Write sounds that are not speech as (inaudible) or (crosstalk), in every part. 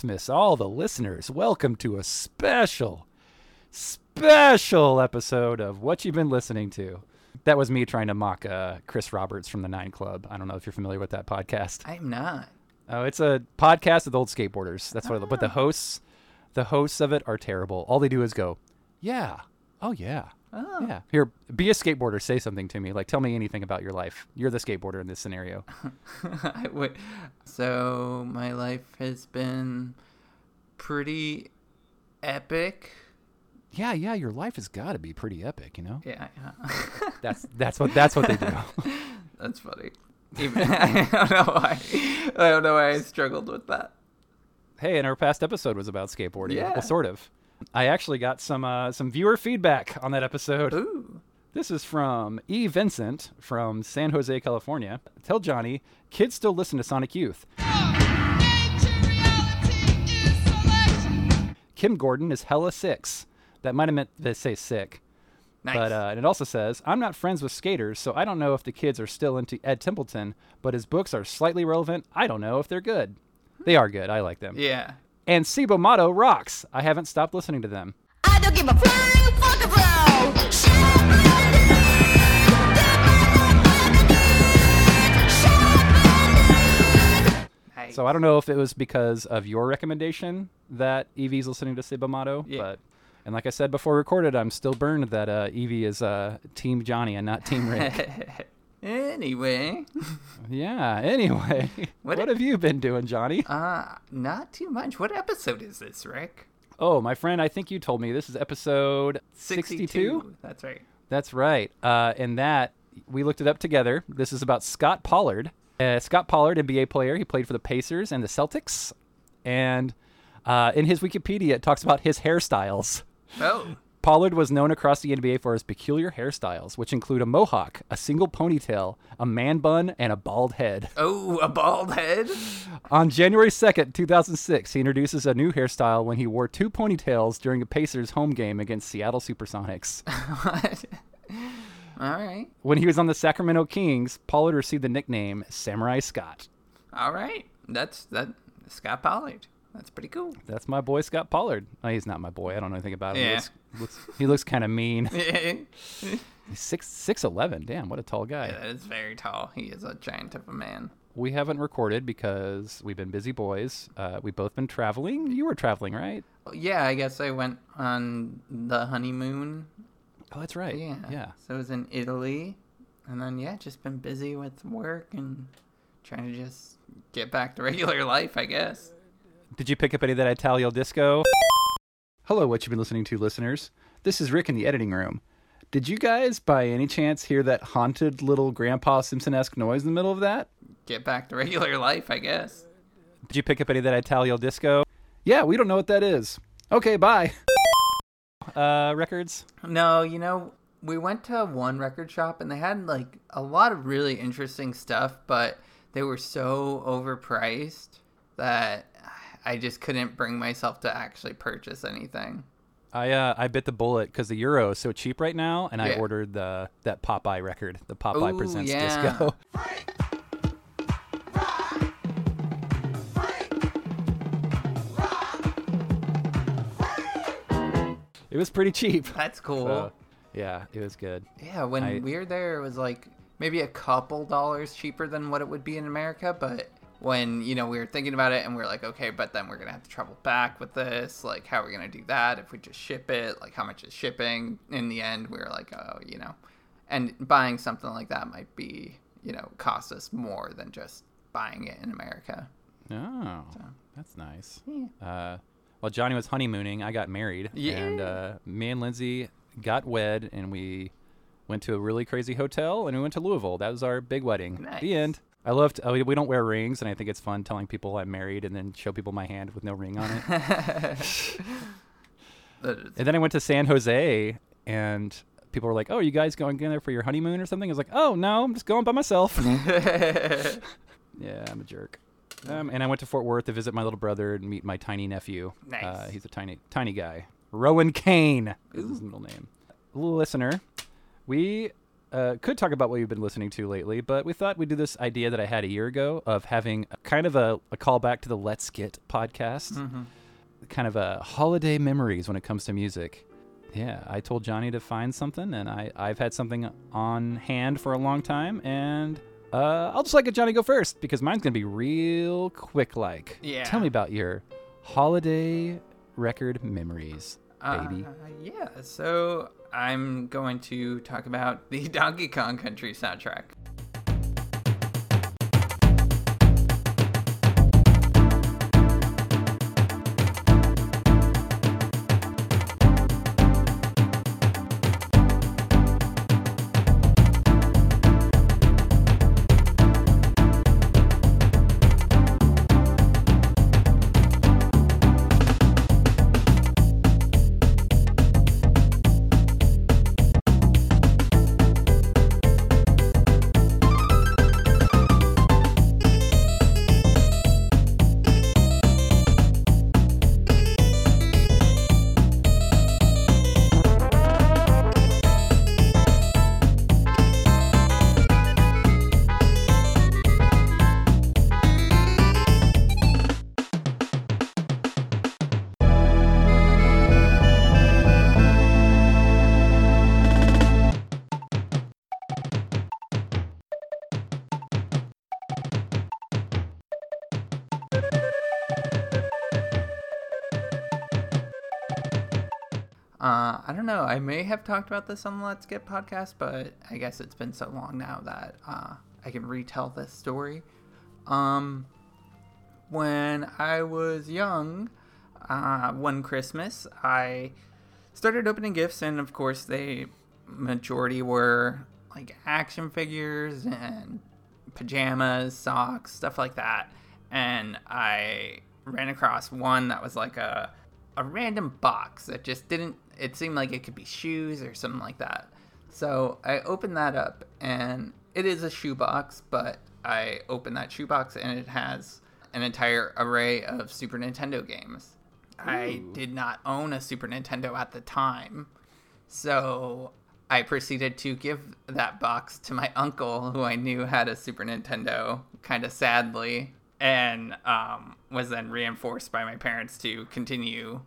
Christmas, all the listeners. Welcome to a special, special episode of What You've Been Listening to. That was me trying to mock uh, Chris Roberts from the Nine Club. I don't know if you're familiar with that podcast. I'm not. Oh, it's a podcast with old skateboarders. That's what. But the hosts, the hosts of it are terrible. All they do is go, "Yeah, oh yeah, Oh. yeah." Here, be a skateboarder. Say something to me. Like, tell me anything about your life. You're the skateboarder in this scenario. (laughs) I would- so my life has been pretty epic. yeah, yeah. Your life has got to be pretty epic, you know. Yeah, yeah. (laughs) That's that's what that's what they do. (laughs) that's funny. Even, I don't know why. I don't know why I struggled with that. hey, and our past episode was about skateboarding. Yeah. Well, sort of. I actually got some uh, some viewer feedback on that episode. Ooh. This is from E. Vincent from San Jose, California. Tell Johnny, kids still listen to Sonic Youth. Kim Gordon is hella six. That might have meant they say sick. Nice. But uh, and it also says, I'm not friends with skaters, so I don't know if the kids are still into Ed Templeton, but his books are slightly relevant. I don't know if they're good. They are good. I like them. yeah. And Cibo Matto rocks. I haven't stopped listening to them. I don't give a flying fuck about. So I don't know if it was because of your recommendation that Evie's listening to Cibo Matto, Yeah. but and like I said before recorded, I'm still burned that uh, Evie is uh, Team Johnny and not Team Rick. (laughs) anyway, yeah. Anyway, (laughs) what, What- have you been doing, Johnny? uh, not too much. What episode is this, Rick? Oh, my friend, I think you told me this is episode 62. That's right. That's right. Uh, and that we looked it up together. This is about Scott Pollard. Uh, Scott Pollard, NBA player. He played for the Pacers and the Celtics. And uh, in his Wikipedia, it talks about his hairstyles. Oh. Pollard was known across the NBA for his peculiar hairstyles, which include a mohawk, a single ponytail, a man bun, and a bald head. Oh, a bald head? On January 2nd, 2006, he introduces a new hairstyle when he wore two ponytails during a Pacers home game against Seattle Supersonics. (laughs) What? All right. When he was on the Sacramento Kings, Pollard received the nickname Samurai Scott. All right. That's that. Scott Pollard. That's pretty cool. That's my boy Scott Pollard. Oh, he's not my boy. I don't know anything about him. He Yeah. looks, looks, he looks kind of mean. (laughs) yeah, He's six six eleven. Damn, what a tall guy. that is very tall. He is a giant of a man. We haven't recorded because we've been busy boys. Uh, we've both been traveling. You were traveling, right? Yeah, I guess I went on the honeymoon. Oh, that's right. Yeah. Yeah. So it was in Italy, and then yeah, just been busy with work and trying to just get back to (laughs) regular life, I guess. Did you pick up any of that Italo disco? Hello, what you've been listening to, listeners. This is Rick in the editing room. Did you guys, by any chance, hear that haunted little Grandpa Simpson esque noise in the middle of that? Get back to regular life, I guess. Did you pick up any of that Italo disco? Yeah, we don't know what that is. Okay, bye. Uh, records? No, you know, we went to one record shop and they had like a lot of really interesting stuff, but they were so overpriced that I just couldn't bring myself to actually purchase anything. I uh, I bit the bullet because the euro is so cheap right now, and I ordered the that Popeye record, the Popeye Ooh, Presents yeah. disco. (laughs) it was pretty cheap. That's (laughs) cool. So, yeah, it was good. yeah, when I- we were there, it was like maybe a couple dollars cheaper than what it would be in America, but when you know we were thinking about it and we are like okay but then we're gonna have to travel back with this like how are we gonna do that if we just ship it like how much is shipping in the end we were like oh you know and buying something like that might be you know cost us more than just buying it in america Oh, that's nice. Yeah. Uh, well, Johnny was honeymooning. I got married, and uh, me and Lindsay got wed, and we went to a really crazy hotel, and we went to Louisville. That was our big wedding. Nice. The end. I love. Uh, we- don't wear rings, and I think it's fun telling people I'm married, and then show people my hand with no ring on it. (laughs) And then I went to San Jose, and people were like, "Oh, you guys going in there for your honeymoon or something?" I was like, "Oh no, I'm just going by myself." (laughs) (laughs) yeah, I'm a jerk. Um, and I went to Fort Worth to visit my little brother and meet my tiny nephew. Uh, Nice. he's a tiny, tiny guy. Rowan Kane is his middle name. Little listener, we uh, could talk about what you've been listening to lately, but we thought we'd do this idea that I had a year ago of having a, kind of a, a callback to the Let's Get podcast, Mm-hmm. kind of a holiday memories when it comes to music. Yeah, I told Johnny to find something, and I, I've had something on hand for a long time, and uh, I'll just let Johnny go first because mine's gonna be real quick. Like, Yeah. tell me about your holiday record memories, baby. Uh, yeah, so I'm going to talk about the (laughs) Donkey Kong Country soundtrack. Don't know. I may have talked about this on the Let's Get podcast, but I guess it's been so long now that uh, I can retell this story. Um, when I was young, uh, one Christmas, I started opening gifts, and of course, they majority were like action figures and pajamas, socks, stuff like that. And I ran across one that was like a a random box that just didn't it seemed like it could be shoes or something like that. So I opened that up and it is a shoebox, but I opened that shoebox and it has an entire array of Super Nintendo games. I did not own a Super Nintendo at the time. So I proceeded to give that box to my uncle, who I knew had a Super Nintendo, kind of sadly, and um, was then reinforced by my parents to continue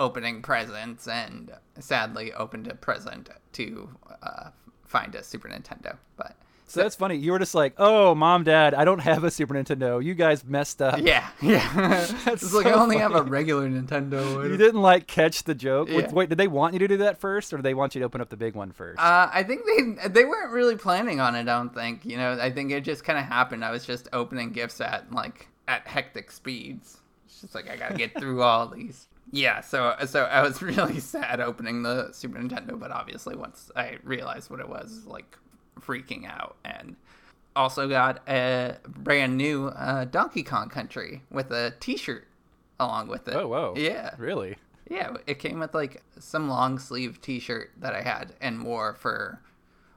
opening presents, and sadly opened a present to uh, find a Super Nintendo. But So that's funny. You were just like, "Oh, mom, dad, I don't have a Super Nintendo. You guys messed up." yeah, (laughs) yeah, (laughs) That's it's like I only have a regular Nintendo. You didn't like catch the joke. Wait- Yeah. Wait, did they want you to do that first, or did they want you to open up the big one first? Uh, I think they they weren't really planning on it. I don't think you know. I think it just kind of happened. I was just opening gifts at like at hectic speeds. It's just like I gotta get through all these. Yeah, so so I was (laughs) really sad opening the Super Nintendo, but obviously once I realized what it was, like freaking out, and also got a brand new uh, Donkey Kong Country with a T-shirt along with it. oh, wow! Yeah, Really? yeah, it came with like some long sleeve T-shirt that I had and wore for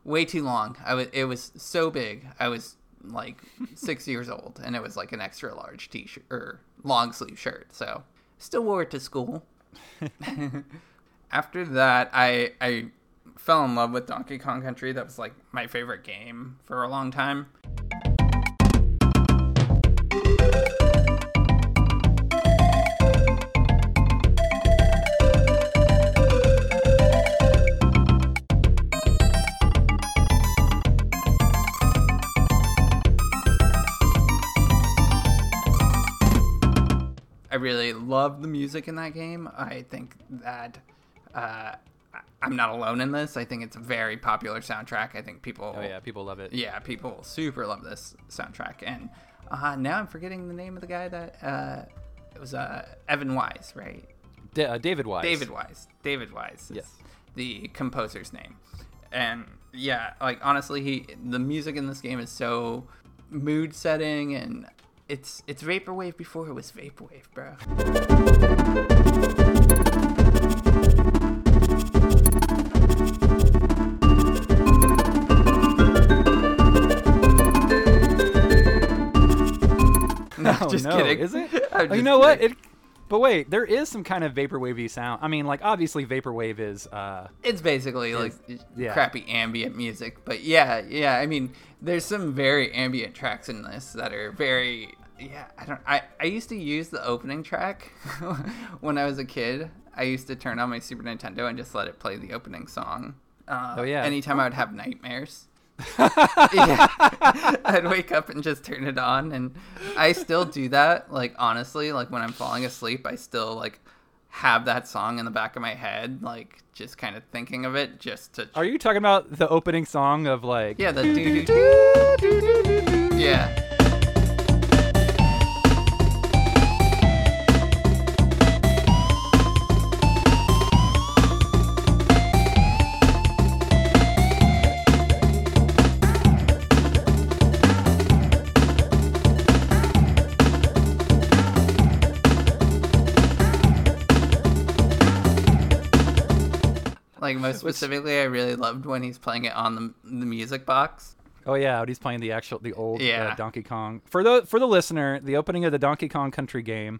way too long. I was it was so big. I was like (laughs) six years old, and it was like an extra large T-shirt or long sleeve shirt. So still wore it to school. (laughs) After that, I I fell in love with Donkey Kong Country. That was like my favorite game for a long time. Really love the music in that game. I think that uh, I'm not alone in this. I think it's a very popular soundtrack. I think people, Oh yeah, people love it. yeah, people super love this soundtrack. And uh, now I'm forgetting the name of the guy that uh, it was uh, Evan Wise, right? Da- uh, David Wise. David Wise. David Wise Yes. the composer's name. And yeah, like honestly, he the music in this game is so mood setting and it's it's vaporwave before it was vaporwave, bro. (laughs) No, just no. kidding. Is it? (laughs) Oh, you know what? It, But wait, there is some kind of vaporwavy sound. I mean, like obviously vaporwave is uh It's basically like yeah. crappy ambient music, but yeah, yeah. I mean, there's some very ambient tracks in this that are very. Yeah, I don't. I I used to use the opening track (laughs) when I was a kid. I used to turn on my Super Nintendo and just let it play the opening song. Uh, Oh, yeah. Anytime I would have nightmares. Yeah, (laughs) I'd wake up and just turn it on, and I still do that. Like honestly, like when I'm falling asleep, I still like have that song in the back of my head, like just kind of thinking of it, just to. Are you talking about the opening song of like Yeah, the do do Yeah. Like most specifically, I really loved when he's playing it on the the music box. Oh yeah, he's playing the actual the old uh, Yeah. Donkey Kong. For the for the listener, the opening of the Donkey Kong Country game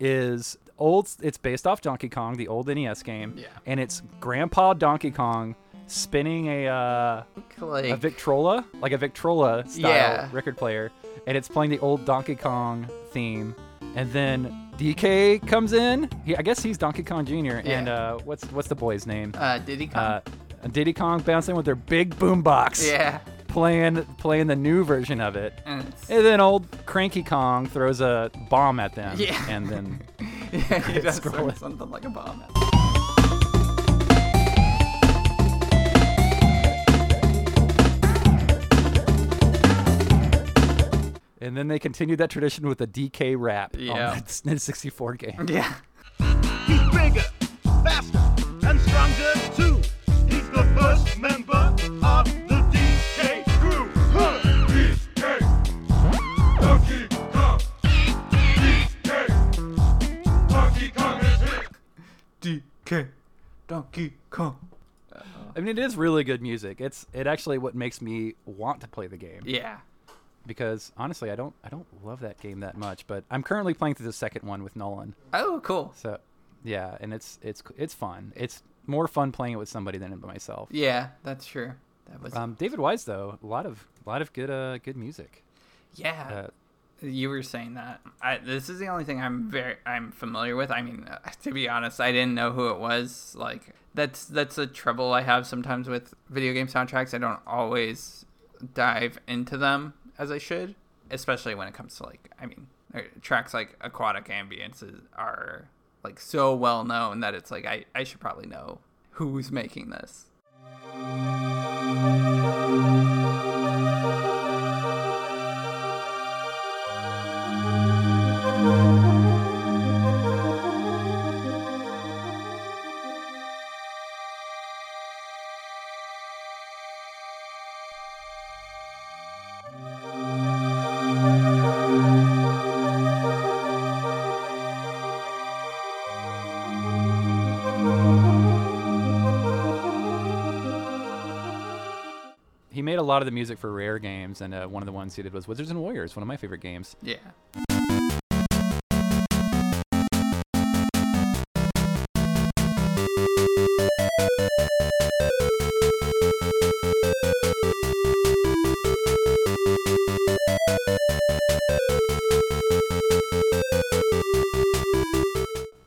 is old. It's based off Donkey Kong, the old NES game. Yeah. And it's Grandpa Donkey Kong spinning a uh, Like, a Victrola, like a Victrola style Yeah. record player, and it's playing the old Donkey Kong theme. And then DK comes in. He, I guess he's Donkey Kong Jr. And uh, what's what's the boy's name? uh, Diddy Kong. Uh, Diddy Kong bouncing with their big boombox yeah, playing playing the new version of it. and And then old Cranky Kong throws a bomb at them. Yeah. And then (laughs) yeah, he does something like a bomb. And then they continued that tradition with the DK rap Yeah. on that (laughs) Nintendo 64 game. yeah, He's bigger, faster, and stronger too. He's the first member of the DK crew. Huh. DK, Donkey Kong. DK, Donkey Kong is here. DK, Donkey Kong. I mean, it is really good music. It's it actually what makes me want to play the game Yeah, because honestly, I don't I don't love that game that much. But I'm currently playing through the second one with Nolan. oh, cool. So yeah, and it's it's it's fun. It's more fun playing it with somebody than by myself. Yeah, that's true. That was Um, David Wise though, a lot of a lot of good uh good music. yeah. Uh, You were saying that. I, this is the only thing I'm very I'm familiar with. I mean, uh, to be honest, I didn't know who it was. Like that's that's a trouble I have sometimes with video game soundtracks. I don't always dive into them as I should, especially when it comes to like I mean, uh, tracks like Aquatic Ambience are like so well known that it's like I I should probably know who's making this. Of the music for rare games, and uh, one of the ones he did was Wizards and Warriors, one of my favorite games. Yeah.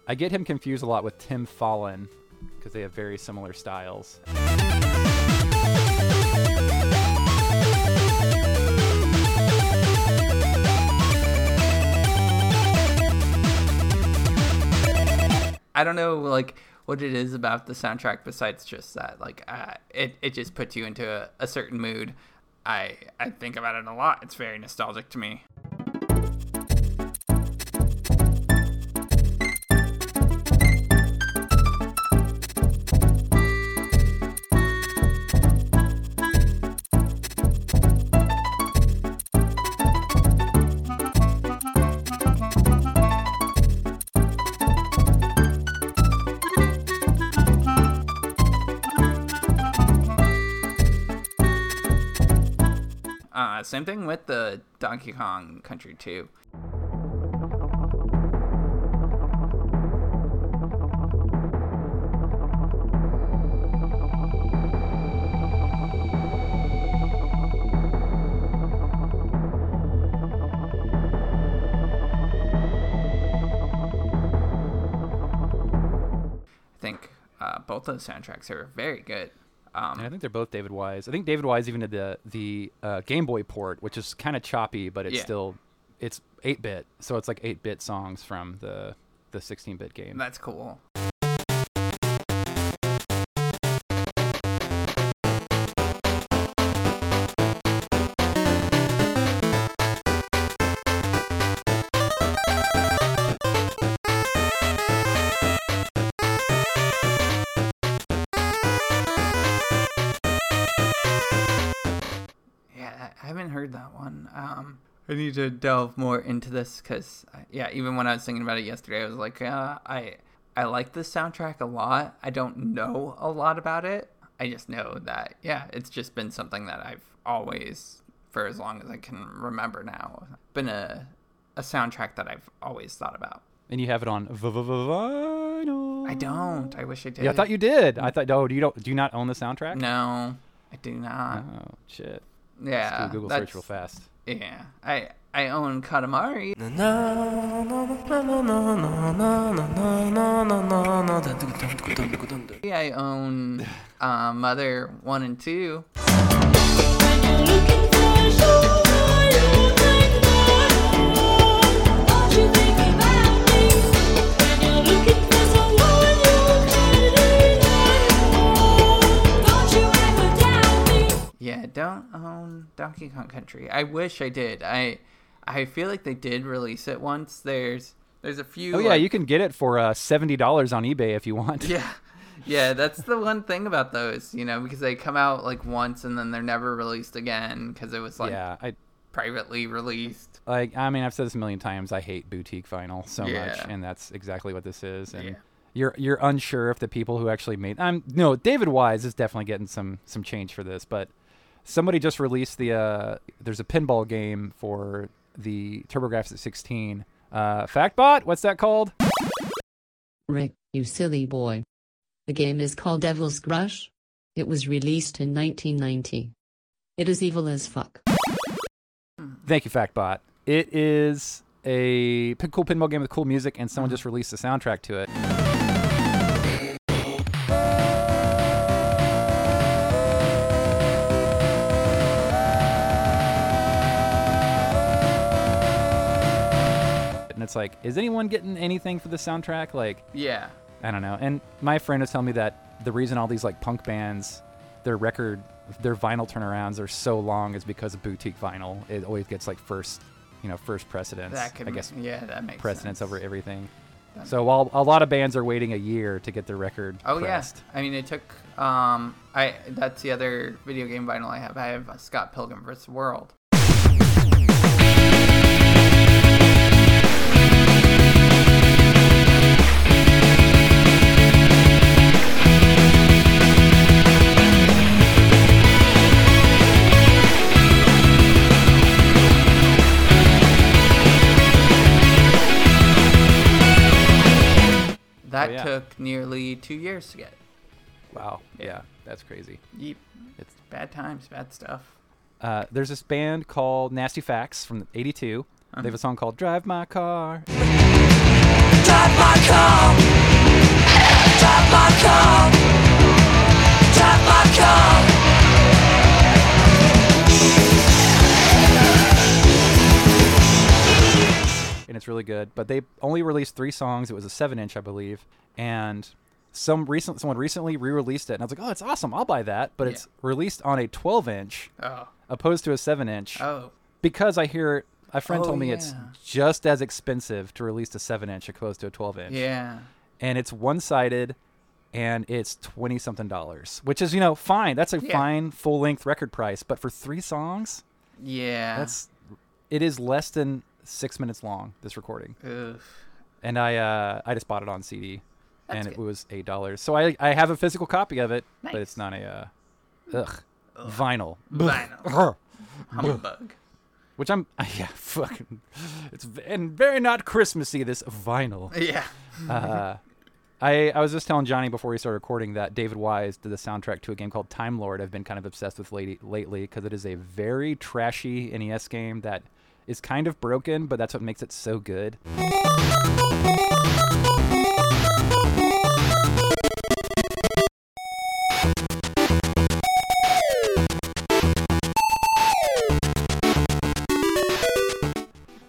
I get him confused a lot with Tim Follin because they have very similar styles. I don't know like what it is about the soundtrack besides just that like uh, it it just puts you into a, a certain mood. I I think about it a lot. It's very nostalgic to me. Same thing with the Donkey Kong Country 2. I think uh, both those soundtracks are very good. Um, And I think they're both David Wise. I think David Wise even did the the uh, Game Boy port, which is kind of choppy, but it's Yeah. still it's 8 bit, so it's like 8 bit songs from the the 16 bit game. that's cool. I need to delve more into this because, yeah, even when I was thinking about it yesterday, I was like, uh, I I like this soundtrack a lot. I don't know a lot about it. I just know that, yeah, it's just been something that I've always, for as long as I can remember now, been a a soundtrack that I've always thought about. And you have it on vinyl. I don't. I wish I did. Yeah, I thought you did. I thought. Oh, do you don't? Do you not own the soundtrack? No, I do not. Oh shit. yeah, Google search real fast. Yeah, I I own Katamari. I own uh, Mother 1 and 2. Yeah, don't own Donkey Kong Country. I wish I did. I I feel like they did release it once. There's there's a few Oh yeah, like- you can get it for uh, seventy dollars on eBay if you want. Yeah. Yeah, that's the one thing about those, you know, because they come out like once and then they're never released again because it was like yeah. I privately released. like. I mean, I've said this a million times. I hate boutique vinyl so much, and that's exactly what this is. And Yeah. you're you're unsure if the people who actually made. I'm no David Wise is definitely getting some some change for this, but somebody just released the. Uh, there's a pinball game for the TurboGrafx 16. Uh, Factbot, what's that called? Rick, you silly boy. The game is called Devil's Crush. It was released in 1990. It is evil as fuck. Thank you, Factbot. It is a cool pinball game with cool music, and someone just released the soundtrack to it. It's like, is anyone getting anything for the soundtrack? Like, Yeah. I don't know. And my friend was telling me that the reason all these like punk bands, their record, their vinyl turnarounds are so long is because of boutique vinyl. It always gets like first, you know, first precedence. That could I guess yeah, that makes precedence sense. over everything. That- So while a lot of bands are waiting a year to get their record Oh pressed. yeah. I mean, it took um I that's the other video game vinyl I have. I have Scott Pilgrim vs. World. That Oh, yeah. took nearly two years to get. Wow. Yeah. Yeah, that's crazy. Yeep. It's Bad times, bad stuff. uh, there's this band called Nasty Facts from '82. Uh-huh. They have a song called "Drive My Car." Drive my car. Drive my car. Drive my car. And it's really good. But they only released three songs. It was a seven-inch, I believe, and some recent someone recently re-released it, and I was like, "Oh, it's awesome! I'll buy that." But Yeah. it's released on a 12-inch Oh. opposed to a seven-inch Oh. because I hear a friend Oh, told me it's just as expensive to release a seven-inch opposed to a 12-inch, Yeah. and it's one-sided. And it's twenty something dollars, which is you know fine. That's a Yeah. fine full length record price. But for three songs, Yeah. that's it is less than six minutes long. This recording. Oof. and I uh, I just bought it on CD, That's and it was eight dollars. So I I have a physical copy of it, but it's not a uh, ugh, vinyl, Vinyl. (laughs) Humbug. which I'm (laughs) yeah fucking it's and very not Christmassy. This vinyl. Yeah. Uh, I I was just telling Johnny before we started recording that David Wise did the soundtrack to a game called Time Lord. I've been kind of obsessed with late, lately because it is a very trashy NES game that is kind of broken, but that's what makes it so good.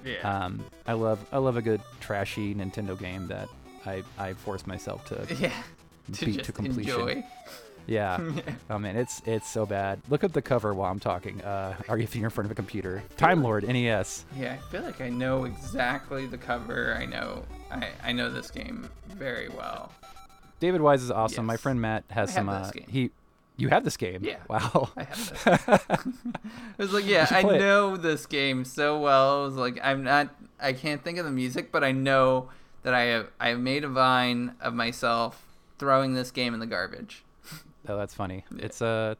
Yeah. Um, I love I love a good trashy Nintendo game that I, I force myself to (laughs) yeah, to beat to completion. Enjoy. (laughs) Yeah. oh man, it's it's so bad. Look up the cover while I'm talking. Uh, are you if you're in front of a computer? Time Lord NES. Yeah, I feel like I know exactly the cover. I know I, I know this game very well. David Wise is awesome. My friend Matt has I some. have Uh, game. he, you have this game. Yeah. Wow. I have this. (laughs) (laughs) it was like, yeah, I it. know this game so well. It was like, I'm not, I can't think of the music, but I know that I have, I have made a vine of myself throwing this game in the garbage. Oh, that's funny. It's Uh,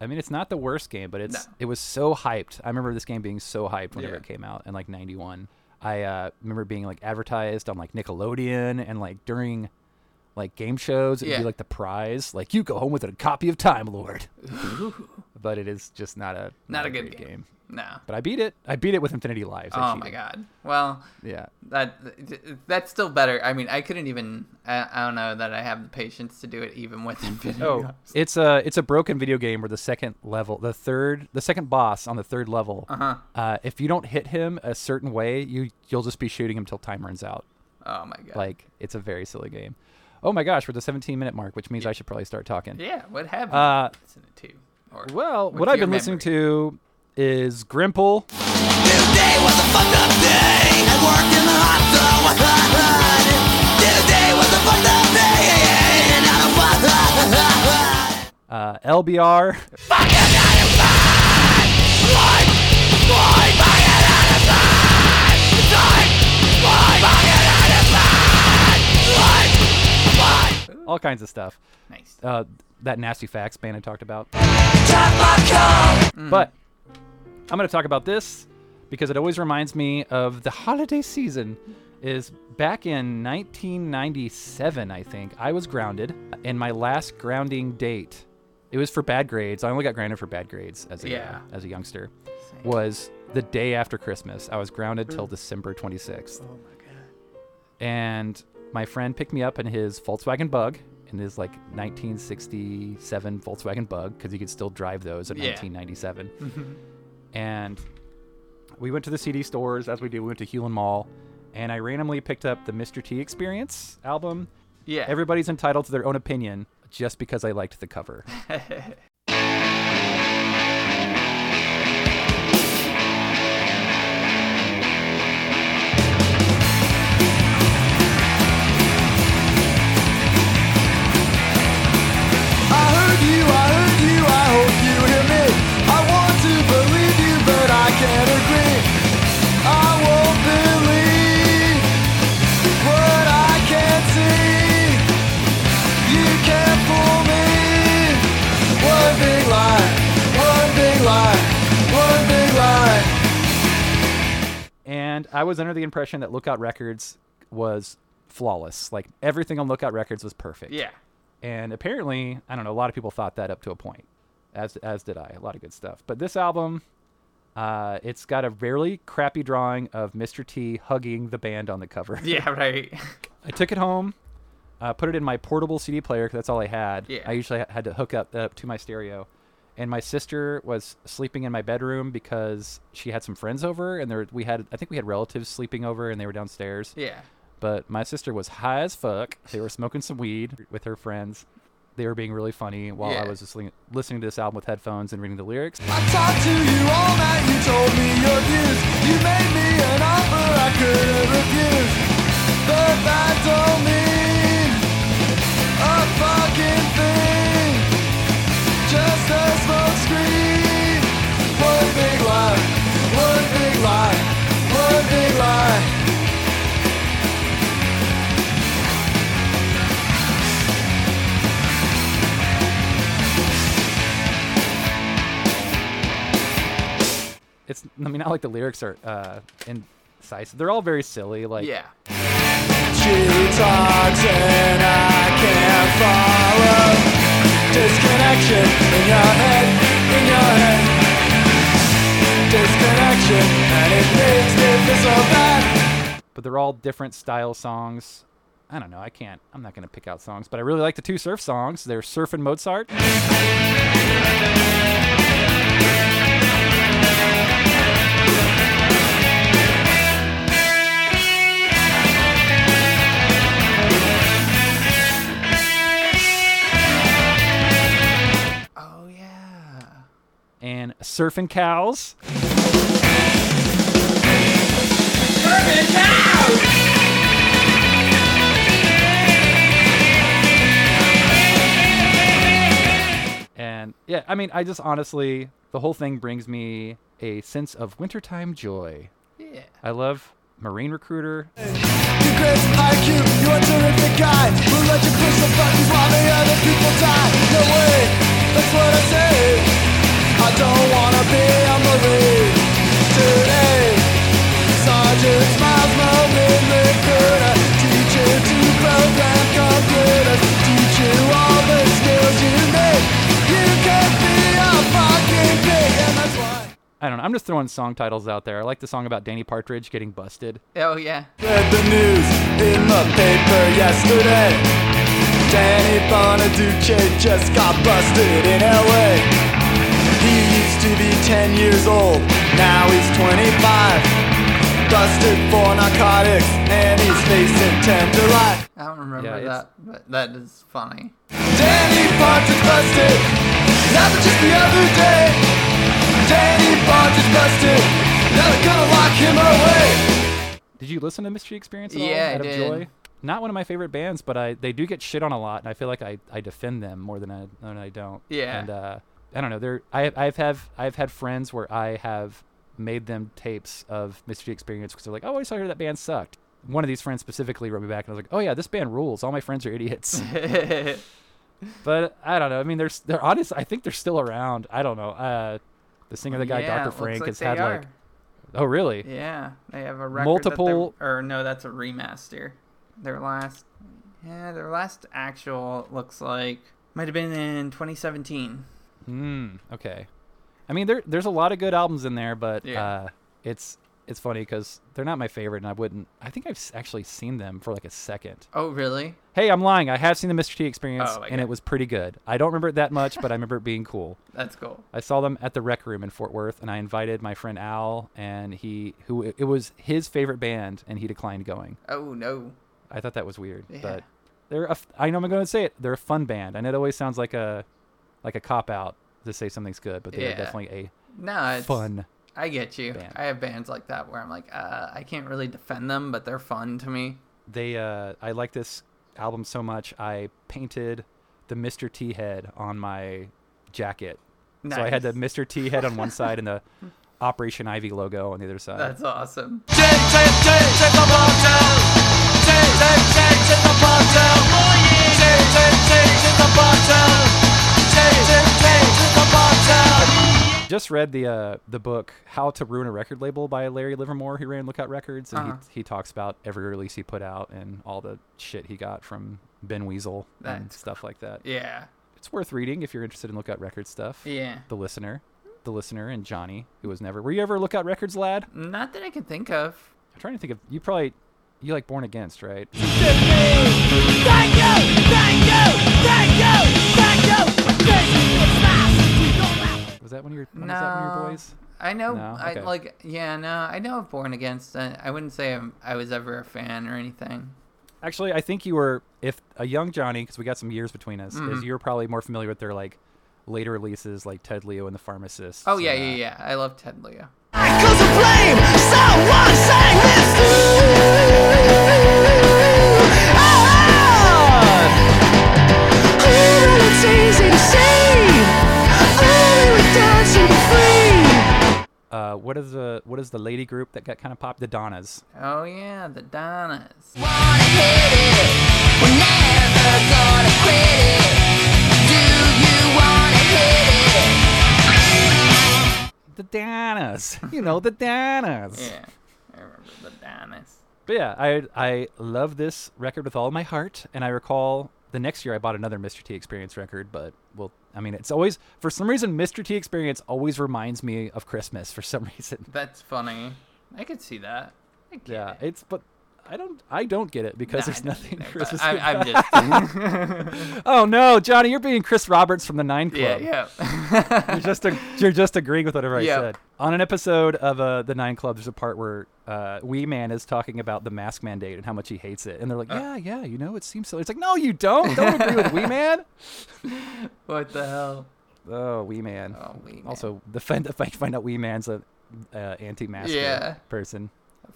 I mean, it's not the worst game, but it's No. it was so hyped. I remember this game being so hyped whenever Yeah. it came out in like '91. I uh, remember being like advertised on like Nickelodeon and like during like game shows. It'd Yeah. be like the prize, like you go home with a copy of Time Lord. (laughs) but it is just not a Not a great good game. No. But I beat it. I beat it with Infinity Lives. I Oh my god. Well, Yeah. that that's still better. I mean, I couldn't even. I, I don't know that I have the patience to do it even with Infinity. Oh, Lives. it's a it's a broken video game where the second level, the third, the second boss on the third level, Uh-huh. uh, if you don't hit him a certain way, you you'll just be shooting him till time runs out. Oh my god. Like it's a very silly game. Oh my gosh, we're at the 17 minute mark, which means I should probably start talking. yeah. What have you Uh, listening to? Or Well, what I've been listening to is Grimple. Today was a fucked up day. I worked in the hot. Today was a fucked up day. And I don't fuck. uh, LBR, all kinds of stuff. Nice. Uh, that Nasty Facts band I talked about. Mm. But I'm going to talk about this because it always reminds me of the holiday season. Is back in 1997, I think I was grounded, and my last grounding date, it was for bad grades. I only got grounded for bad grades as a Yeah. as a youngster. Was the day after Christmas. I was grounded till December 26th. Oh my god. and my friend picked me up in his Volkswagen Bug, in his like 1967 Volkswagen Bug, because he could still drive those in Yeah. 1997. Mm-hmm. And we went to the CD stores, as we do. We went to Hulen Mall, and I randomly picked up the Mr. T Experience album. Yeah. Everybody's entitled to their own opinion, just because I liked the cover. (laughs) I heard you, I And I was under the impression that Lookout Records was flawless. Like everything on Lookout Records was perfect. yeah. and apparently i don't know a lot of people thought that up to a point as as did i a lot of good stuff but this album uh, it's got a really crappy drawing of mr t hugging the band on the cover (laughs) Yeah. Right. (laughs) i took it home uh, put it in my portable cd player because that's all i had Yeah. i usually had to hook up up to my stereo and my sister was sleeping in my bedroom because she had some friends over and there we had i think we had relatives sleeping over and they were downstairs Yeah. but my sister was high as fuck. They were smoking some weed with her friends. They were being really funny while I Yeah. was listening, listening to this album with headphones and reading the lyrics. I talked to you all night, you told me your views. You made me an offer I couldn't refuse. But that don't mean a fucking thing. Just smoke screen. One big lie, one big lie, one big lie. It's I mean not like the lyrics are uh, incisive. They're all very silly. Like Yeah. She talks and I can't follow. Disconnection in your head, in your head. Disconnection, and it makes me feel so bad. but they're all different style songs. I don't know. I can't. I'm not gonna pick out songs, but I really like the two surf songs. They're Surf and Mozart. And Surfing Cows. And yeah, I mean, I just honestly, the whole thing brings me a sense of wintertime joy. Yeah. I love Marine Recruiter. You great IQ, you're a terrific guy. Who let you push the buttons while the other people die? No way, that's what I say. I don't wanna be a Marine today. Sergeant Smiles, Marine recruiter, teach you to program computers, teach you all the skills you need. You can be a fucking pig, and that's why. I don't know. I'm just throwing song titles out there. I like the song about Danny Partridge getting busted. Oh yeah. Read the news in the paper yesterday. Danny Bonaduce just got busted in LA. He used to be 10 years old, now he's 25. Busted for narcotics, and he's facing 10 to life. I don't remember Yeah, that, but that is funny. Danny Partridge busted, now that just the other day. Danny Partridge busted, now they're gonna lock him away. Did you listen to Mr. T Experience at all? Yeah, I Out of did. Joy? Not one of my favorite bands, but I they do get shit on a lot, and I feel like I, I defend them more than I than I don't. Yeah. And uh, I don't know. They're I I've have I've had friends where I have made them tapes of Mr. T Experience because they're like, oh, I saw hear that band sucked. One of these friends specifically wrote me back, and I was like, oh yeah, this band rules. All my friends are idiots. (laughs) but I don't know. I mean, they're s- they're honest. I think they're still around. I don't know. Uh, the singer, the guy, yeah, Dr. Frank, like has had are. like, oh really? Yeah, they have a record Multiple- or no, that's a remaster. Their last, yeah, their last actual looks like might have been in 2017. Hmm. Okay. I mean, there there's a lot of good albums in there, but Yeah. uh, it's it's funny because they're not my favorite, and I wouldn't. I think I've actually seen them for like a second. Oh, really? Hey, I'm lying. I have seen the Mr. T Experience, Oh, and okay. it was pretty good. I don't remember it that much, but I remember it being cool. (laughs) That's cool. I saw them at the Rec Room in Fort Worth, and I invited my friend Al, and he who it was his favorite band, and he declined going. Oh no. I thought that was weird, Yeah. but they're a I know I'm going to say it. They're a fun band, and it always sounds like a like a cop out to say something's good, but they're Yeah. definitely a No, it's fun. I get you. band. I have bands like that where I'm like, uh, I can't really defend them, but they're fun to me. They uh, I like this album so much. I painted the Mr. T head on my jacket, so I had the Mr. T head on one side and the Operation Ivy logo on the other side. That's awesome. Just read the uh, the book How to Ruin a Record Label by Larry Livermore, who ran Lookout Records, and Uh-huh. he he talks about every release he put out and all the shit he got from Ben Weasel and stuff like that. Yeah. It's worth reading if you're interested in Lookout Records stuff. Yeah. The listener, the listener, and Johnny, who was never. Were you ever a Lookout Records lad? Not that I can think of. I'm trying to think of. You probably you like Born Against, right? Thank you, thank you, thank you, thank you. This is fast. Was that one of your? Was no. that one of your boys? I know. No? I like. Yeah. No. I know of Born Against. I, I wouldn't say I'm, I was ever a fan or anything. Actually, I think you were. If a young Johnny, because we got some years between us, Mm-hmm. is you're probably more familiar with their like later releases, like Ted Leo and the Pharmacist. Oh yeah, yeah, yeah. I love Ted Leo. The the lady group that got kind of popped? The Donnas. Oh yeah, the Donnas. wanna hit it. We're never gonna quit it. Do you wanna hit it? The Donnas. you know the Donnas. Yeah, I remember the Donnas. But yeah, I I love this record with all my heart, and I recall the next year I bought another Mr. T Experience record. But well, I mean, it's always for some reason Mr. T Experience always reminds me of Christmas for some (laughs) reason. That's funny. I could see that. Yeah, it. it's but I don't I don't get it because Nah, there's nothing (laughs) Christmas. I, I'm just. (laughs) oh no, Johnny, you're being Chris Roberts from the Nine Club. yeah. yeah. (laughs) You're just a, you're just agreeing with whatever I said. On an episode of uh, the Nine Club, there's a part where uh, Wee Man is talking about the mask mandate and how much he hates it, and they're like, "Yeah, yeah, you know, it seems silly." It's like, no, you don't. Don't agree with Wee Man. what the hell? Oh, Wee Man. Oh, Wee Man. Also, the find if I find out Wee Man's a uh, anti-mask Yeah. person.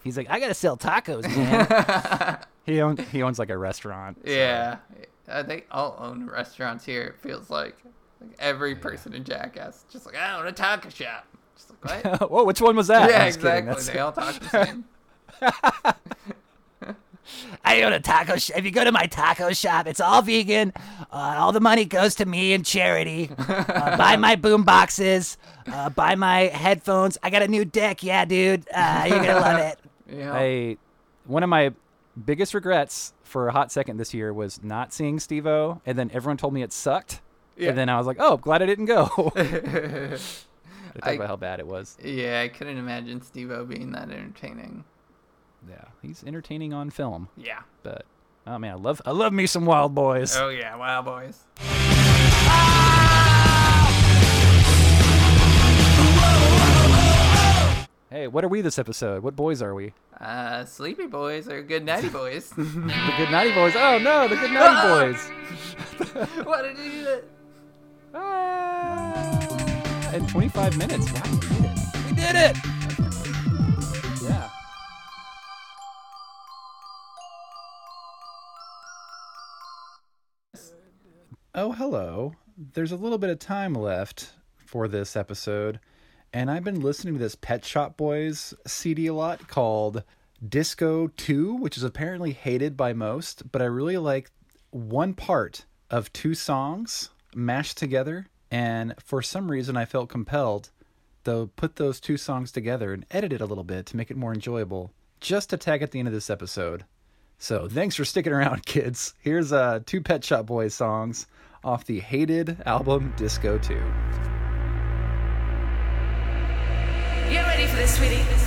He's like, I gotta sell tacos, (laughs) man. (laughs) he owns he owns like a restaurant. so- Yeah, uh, they all own restaurants here. It feels like, like every person in Jackass just like I own a taco shop. Just like what? (laughs) Whoa, which one was that? yeah, I'm just kidding, exactly. that's- They all talk the same. I own a taco shop. If you go to my taco shop, it's all vegan. Uh, all the money goes to me and charity. Uh, buy my boom boxes. Uh, buy my headphones. I got a new deck. Yeah, dude. Uh, you're gonna love it. Yeah. I one of my biggest regrets for a hot second this year was not seeing Steve-O, and then everyone told me it sucked. Yeah. And then I was like, oh, glad I didn't go. (laughs) I talk about how bad it was. yeah, I couldn't imagine Steve-O being that entertaining. Yeah, he's entertaining on film, Yeah. but oh man, I love I love me some Wildboyz. Oh yeah, Wow Boys. Hey, what are we this episode? What boys are we? Uh, Sleepy Boys or Good Nighty (laughs) Boys. The Good Nighty Boys. Oh no, the Good Nighty (laughs) Boys. (laughs) Why did you do that? Ah, in 25 minutes. Wow, we did it. We did it. Yeah. Oh, hello. There's a little bit of time left for this episode, and I've been listening to this Pet Shop Boys CD a lot called Disco 2, which is apparently hated by most, but I really like one part of two songs mashed together, and for some reason I felt compelled to put those two songs together and edit it a little bit to make it more enjoyable, just to tag at the end of this episode. So thanks for sticking around, (laughs) kids. Here's uh, two Pet Shop Boys songs off the hated album Disco 2. For this, sweetie?